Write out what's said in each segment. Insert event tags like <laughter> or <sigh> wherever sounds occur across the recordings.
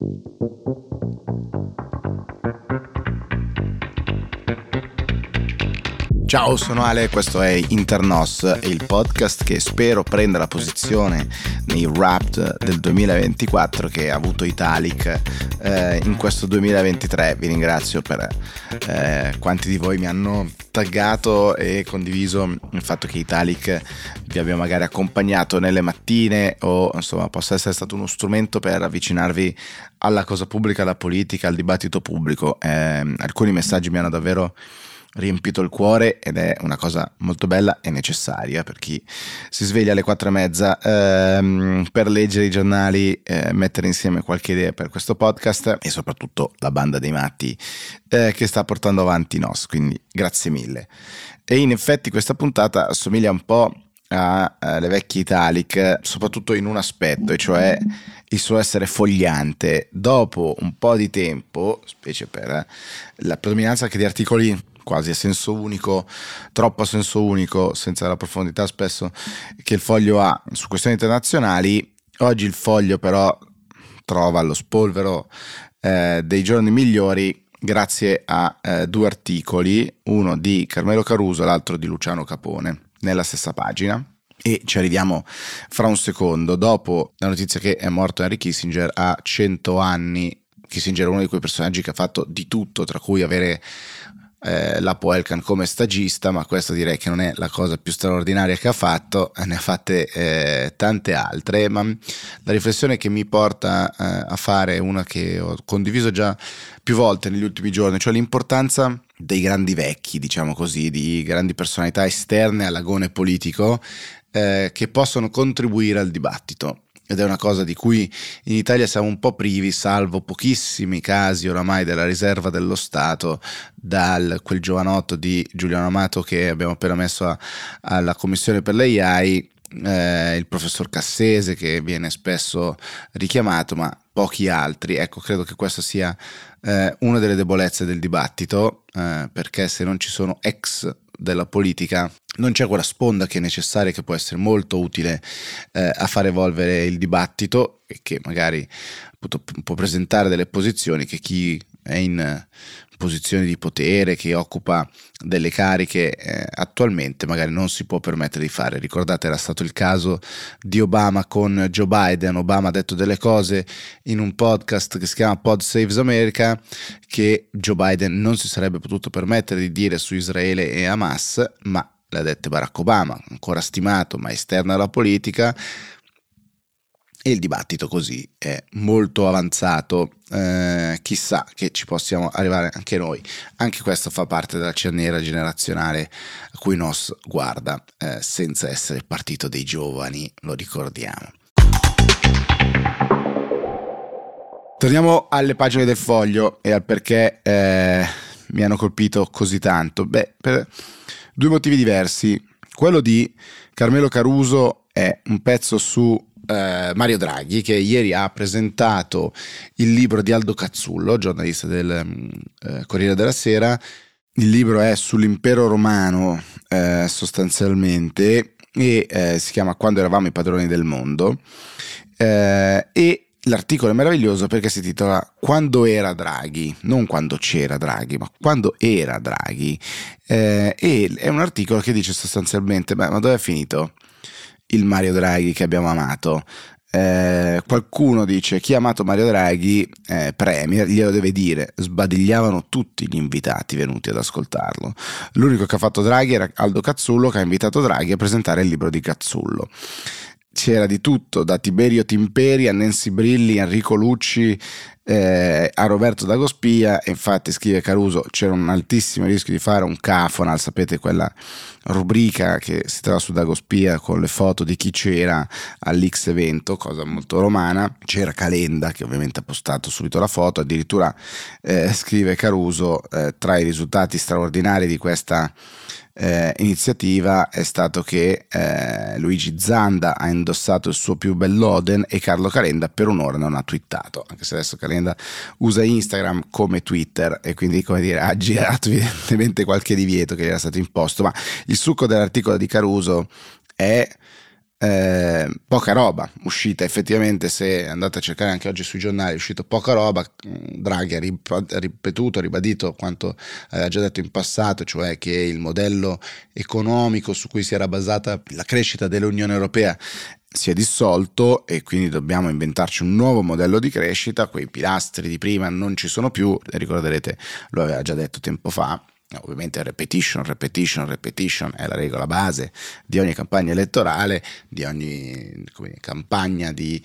Thank you. Ciao, sono Ale, questo è Internos, il podcast che spero prenda la posizione nei Wrapped del 2024 che ha avuto Italic eh, in questo 2023. Vi ringrazio per eh, quanti di voi mi hanno taggato e condiviso il fatto che Italic vi abbia magari accompagnato nelle mattine o insomma possa essere stato uno strumento per avvicinarvi alla cosa pubblica, alla politica, al dibattito pubblico. Eh, alcuni messaggi mi hanno davvero riempito il cuore ed è una cosa molto bella e necessaria per chi si sveglia alle quattro e mezza ehm, per leggere i giornali, eh, mettere insieme qualche idea per questo podcast e soprattutto la banda dei matti eh, che sta portando avanti NOS, quindi grazie mille. E in effetti questa puntata assomiglia un po' alle eh, vecchie Italic, soprattutto in un aspetto, e cioè il suo essere fogliante. Dopo un po' di tempo, specie per la predominanza anche di articoli quasi a senso unico, troppo a senso unico, senza la profondità spesso che il foglio ha su questioni internazionali. Oggi il foglio però trova lo spolvero eh, dei giorni migliori grazie a eh, due articoli, uno di Carmelo Caruso e l'altro di Luciano Capone, nella stessa pagina. E ci arriviamo fra un secondo, dopo la notizia che è morto Henry Kissinger a 100 anni. Kissinger è uno di quei personaggi che ha fatto di tutto, tra cui avere eh, la Poelcan come stagista, ma questa direi che non è la cosa più straordinaria che ha fatto, ne ha fatte eh, tante altre, ma la riflessione che mi porta eh, a fare è una che ho condiviso già più volte negli ultimi giorni, cioè l'importanza dei grandi vecchi, diciamo così, di grandi personalità esterne all'agone politico eh, che possono contribuire al dibattito ed è una cosa di cui in Italia siamo un po' privi, salvo pochissimi casi oramai della riserva dello Stato, dal quel giovanotto di Giuliano Amato che abbiamo appena messo a, alla Commissione per le AI, eh, il professor Cassese che viene spesso richiamato, ma pochi altri. Ecco, credo che questa sia eh, una delle debolezze del dibattito, eh, perché se non ci sono ex della politica non c'è quella sponda che è necessaria, che può essere molto utile eh, a far evolvere il dibattito e che magari appunto, può presentare delle posizioni che chi è in posizioni di potere, che occupa delle cariche eh, attualmente magari non si può permettere di fare. Ricordate era stato il caso di Obama con Joe Biden, Obama ha detto delle cose in un podcast che si chiama Pod Saves America che Joe Biden non si sarebbe potuto permettere di dire su Israele e Hamas, ma l'ha dette Barack Obama, ancora stimato ma esterno alla politica, e il dibattito così è molto avanzato. Eh, chissà che ci possiamo arrivare anche noi. Anche questo fa parte della cerniera generazionale a cui NOS guarda, eh, senza essere partito dei giovani, lo ricordiamo. Torniamo alle pagine del foglio e al perché eh, mi hanno colpito così tanto. Beh, per due motivi diversi. Quello di Carmelo Caruso è un pezzo su eh, Mario Draghi che ieri ha presentato il libro di Aldo Cazzullo, giornalista del mm, eh, Corriere della Sera. Il libro è sull'impero romano eh, sostanzialmente e eh, si chiama Quando eravamo i padroni del mondo. Eh, e L'articolo è meraviglioso perché si titola Quando era Draghi, non quando c'era Draghi, ma quando era Draghi. Eh, e è un articolo che dice sostanzialmente: beh, ma dove è finito il Mario Draghi che abbiamo amato? Eh, qualcuno dice chi ha amato Mario Draghi eh, Premier glielo deve dire. Sbadigliavano tutti gli invitati venuti ad ascoltarlo. L'unico che ha fatto Draghi era Aldo Cazzullo che ha invitato Draghi a presentare il libro di Cazzullo c'era di tutto, da Tiberio Timperi a Nancy Brilli, Enrico Lucci, eh, a Roberto Dagospia. Infatti, scrive Caruso, c'era un altissimo rischio di fare un cafonal, sapete quella rubrica che si trova su Dagospia con le foto di chi c'era all'X evento, cosa molto romana. C'era Calenda che ovviamente ha postato subito la foto, addirittura eh, scrive Caruso, eh, tra i risultati straordinari di questa eh, iniziativa è stato che eh, Luigi Zanda ha indossato il suo più bell'Oden e Carlo Calenda per un'ora non ha twittato, anche se adesso Calenda usa Instagram come Twitter e quindi come dire ha girato <laughs> evidentemente qualche divieto che gli era stato imposto, ma il succo dell'articolo di Caruso è eh, poca roba uscita effettivamente se andate a cercare anche oggi sui giornali è uscito poca roba. Draghi ha ripetuto, ha ribadito quanto aveva già detto in passato cioè che il modello economico su cui si era basata la crescita dell'Unione Europea si è dissolto e quindi dobbiamo inventarci un nuovo modello di crescita, quei pilastri di prima non ci sono più, ricorderete lo aveva già detto tempo fa, Ovviamente repetition, repetition, repetition è la regola base di ogni campagna elettorale, di ogni dire, campagna di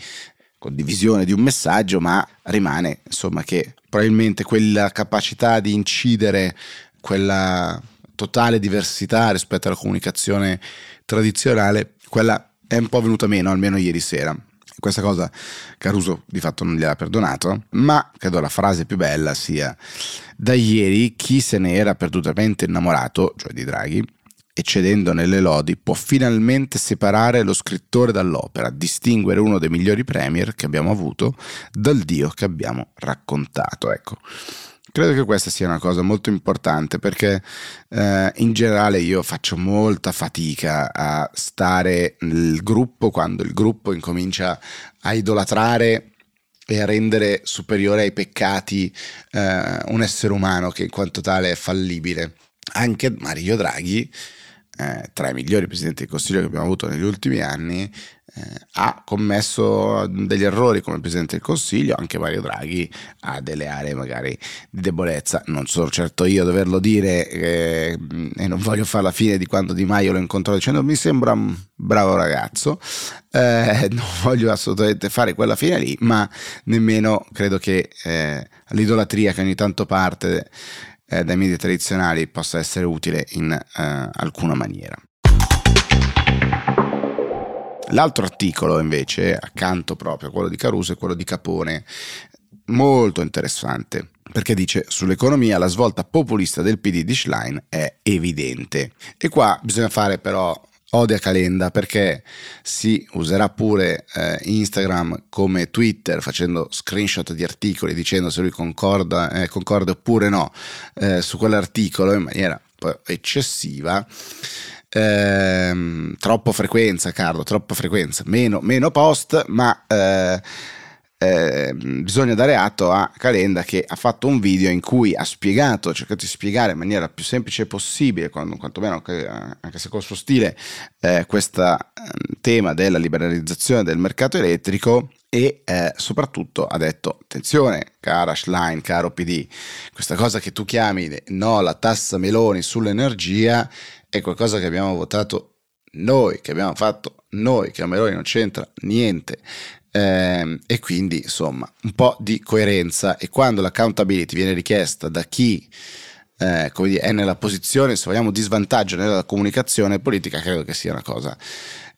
condivisione di un messaggio, ma rimane insomma che probabilmente quella capacità di incidere, quella totale diversità rispetto alla comunicazione tradizionale, quella è un po' venuta meno, almeno ieri sera. Questa cosa Caruso di fatto non gliel'ha perdonato, ma credo la frase più bella sia da ieri chi se ne era perdutamente innamorato, cioè di Draghi, eccedendo nelle lodi, può finalmente separare lo scrittore dall'opera, distinguere uno dei migliori premier che abbiamo avuto dal Dio che abbiamo raccontato. Ecco. Credo che questa sia una cosa molto importante perché eh, in generale io faccio molta fatica a stare nel gruppo quando il gruppo incomincia a idolatrare e a rendere superiore ai peccati eh, un essere umano che in quanto tale è fallibile. Anche Mario Draghi, eh, tra i migliori presidenti del Consiglio che abbiamo avuto negli ultimi anni, eh, ha commesso degli errori come Presidente del Consiglio, anche Mario Draghi ha delle aree magari di debolezza, non sono certo io a doverlo dire eh, e non voglio fare la fine di quando Di Maio lo incontrò dicendo mi sembra un bravo ragazzo, eh, non voglio assolutamente fare quella fine lì, ma nemmeno credo che eh, l'idolatria che ogni tanto parte eh, dai media tradizionali possa essere utile in eh, alcuna maniera. L'altro articolo invece, accanto proprio a quello di Caruso, è quello di Capone, molto interessante perché dice sull'economia la svolta populista del PD di Schlein è evidente. E qua bisogna fare però ode a Calenda perché si userà pure eh, Instagram come Twitter facendo screenshot di articoli dicendo se lui concorda, eh, concorda oppure no eh, su quell'articolo in maniera eccessiva. Ehm, troppo frequenza, Carlo, troppa frequenza, meno, meno post, ma eh, eh, bisogna dare atto a Calenda che ha fatto un video in cui ha spiegato, ha cercato di spiegare in maniera più semplice possibile, quanto, quantomeno anche, anche se col suo stile, eh, questo ehm, tema della liberalizzazione del mercato elettrico e eh, soprattutto ha detto attenzione cara Schlein, caro PD, questa cosa che tu chiami no la tassa Meloni sull'energia è qualcosa che abbiamo votato noi, che abbiamo fatto noi, che a Meloni non c'entra niente. Eh, e quindi insomma un po' di coerenza e quando l'accountability viene richiesta da chi eh, dire, è nella posizione, se vogliamo, di svantaggio nella comunicazione politica, credo che sia una cosa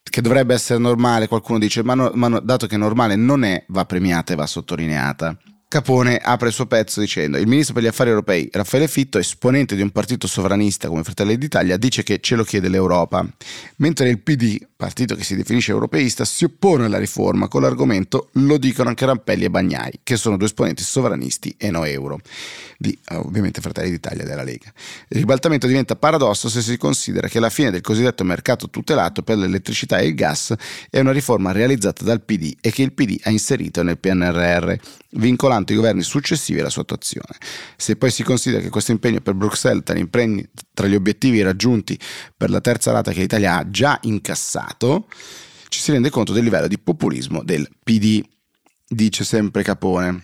che dovrebbe essere normale. Qualcuno dice, ma, no, ma no, dato che normale non è, va premiata e va sottolineata. Capone apre il suo pezzo dicendo il ministro per gli affari europei Raffaele Fitto, esponente di un partito sovranista come Fratelli d'Italia, dice che ce lo chiede l'Europa, mentre il PD, partito che si definisce europeista, si oppone alla riforma con l'argomento lo dicono anche Rampelli e Bagnai, che sono due esponenti sovranisti e no euro, di ovviamente Fratelli d'Italia della Lega. Il ribaltamento diventa paradosso se si considera che la fine del cosiddetto mercato tutelato per l'elettricità e il gas è una riforma realizzata dal PD e che il PD ha inserito nel PNRR vincolante i governi successivi alla sua attuazione. Se poi si considera che questo impegno per Bruxelles tra gli obiettivi raggiunti per la terza rata che l'Italia ha già incassato, ci si rende conto del livello di populismo del PD, dice sempre Capone.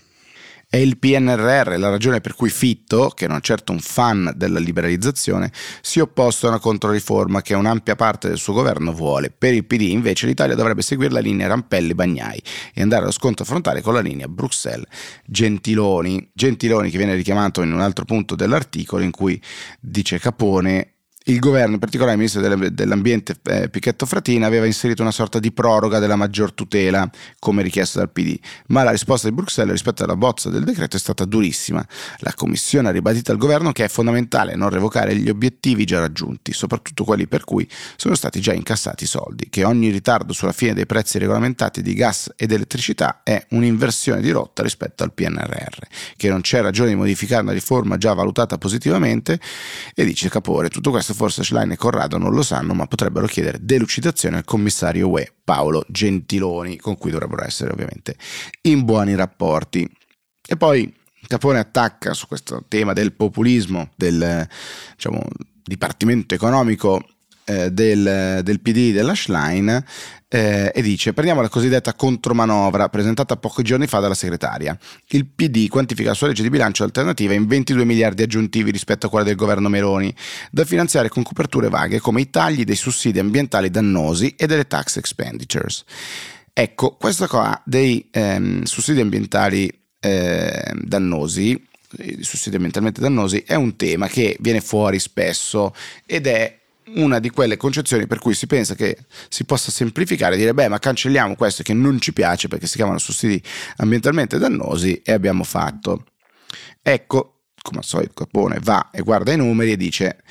È il PNRR la ragione per cui Fitto, che non è certo un fan della liberalizzazione, si è opposto a una controriforma che un'ampia parte del suo governo vuole. Per il PD invece l'Italia dovrebbe seguire la linea Rampelli-Bagnai e andare allo sconto frontale con la linea Bruxelles-Gentiloni. Gentiloni che viene richiamato in un altro punto dell'articolo in cui dice Capone il governo, in particolare il ministro dell'ambiente eh, Picchetto Fratina, aveva inserito una sorta di proroga della maggior tutela come richiesto dal PD, ma la risposta di Bruxelles rispetto alla bozza del decreto è stata durissima. La Commissione ha ribadito al governo che è fondamentale non revocare gli obiettivi già raggiunti, soprattutto quelli per cui sono stati già incassati i soldi, che ogni ritardo sulla fine dei prezzi regolamentati di gas ed elettricità è un'inversione di rotta rispetto al PNRR, che non c'è ragione di modificare una riforma già valutata positivamente e dice Capore, tutto questo forse Schlein e Corrado non lo sanno, ma potrebbero chiedere delucidazione al commissario UE Paolo Gentiloni, con cui dovrebbero essere ovviamente in buoni rapporti. E poi Capone attacca su questo tema del populismo del diciamo, dipartimento economico eh, del, del, PD della Schlein eh, e dice prendiamo la cosiddetta contromanovra presentata pochi giorni fa dalla segretaria. Il PD quantifica la sua legge di bilancio alternativa in 22 miliardi aggiuntivi rispetto a quella del governo Meloni, da finanziare con coperture vaghe come i tagli dei sussidi ambientali dannosi e delle tax expenditures. Ecco, questa qua dei ehm, sussidi ambientali eh, dannosi, sussidi ambientalmente dannosi, è un tema che viene fuori spesso ed è una di quelle concezioni per cui si pensa che si possa semplificare e dire beh ma cancelliamo questo che non ci piace perché si chiamano sussidi ambientalmente dannosi e abbiamo fatto. Ecco, come al solito Capone va e guarda i numeri e dice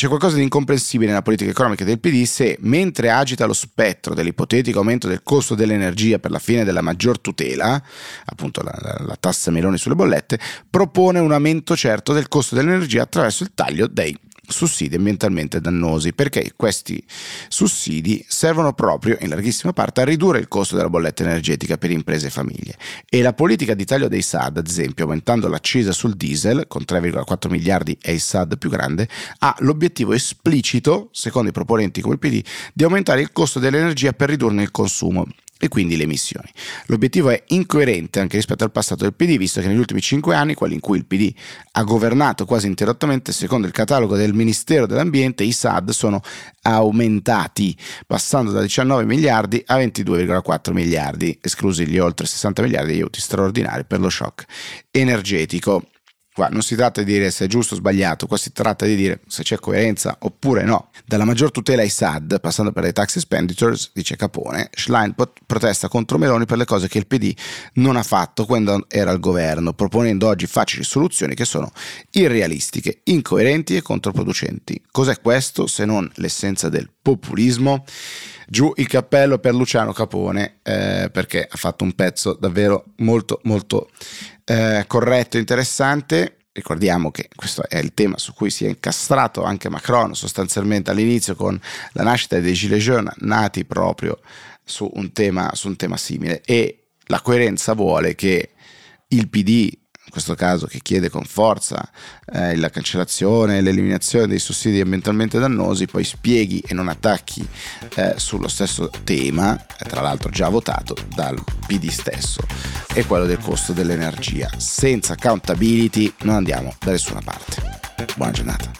c'è qualcosa di incomprensibile nella politica economica del PD se, mentre agita lo spettro dell'ipotetico aumento del costo dell'energia per la fine della maggior tutela, appunto la, la, la tassa Meloni sulle bollette, propone un aumento certo del costo dell'energia attraverso il taglio dei sussidi ambientalmente dannosi, perché questi sussidi servono proprio in larghissima parte a ridurre il costo della bolletta energetica per imprese e famiglie. E la politica di taglio dei SAD, ad esempio, aumentando l'accisa sul diesel con 3,4 miliardi e il SAD più grande, ha l'obiettivo esplicito, secondo i proponenti come il PD, di aumentare il costo dell'energia per ridurne il consumo e quindi le emissioni. L'obiettivo è incoerente anche rispetto al passato del PD, visto che negli ultimi cinque anni, quelli in cui il PD ha governato quasi interrottamente, secondo il catalogo del Ministero dell'Ambiente, i SAD sono aumentati, passando da 19 miliardi a 22,4 miliardi, esclusi gli oltre 60 miliardi di aiuti straordinari per lo shock energetico. Qua non si tratta di dire se è giusto o sbagliato, qua si tratta di dire se c'è coerenza oppure no. Dalla maggior tutela ai SAD, passando per le tax expenditures, dice Capone, Schlein protesta contro Meloni per le cose che il PD non ha fatto quando era al governo, proponendo oggi facili soluzioni che sono irrealistiche, incoerenti e controproducenti. Cos'è questo se non l'essenza del populismo? Giù il cappello per Luciano Capone, eh, perché ha fatto un pezzo davvero molto molto eh, corretto e interessante. Ricordiamo che questo è il tema su cui si è incastrato anche Macron sostanzialmente all'inizio con la nascita dei Gilets jaunes nati proprio su un tema, su un tema simile e la coerenza vuole che il PD in questo caso che chiede con forza eh, la cancellazione e l'eliminazione dei sussidi ambientalmente dannosi, poi spieghi e non attacchi eh, sullo stesso tema, eh, tra l'altro già votato dal PD stesso, è quello del costo dell'energia. Senza accountability non andiamo da nessuna parte. Buona giornata.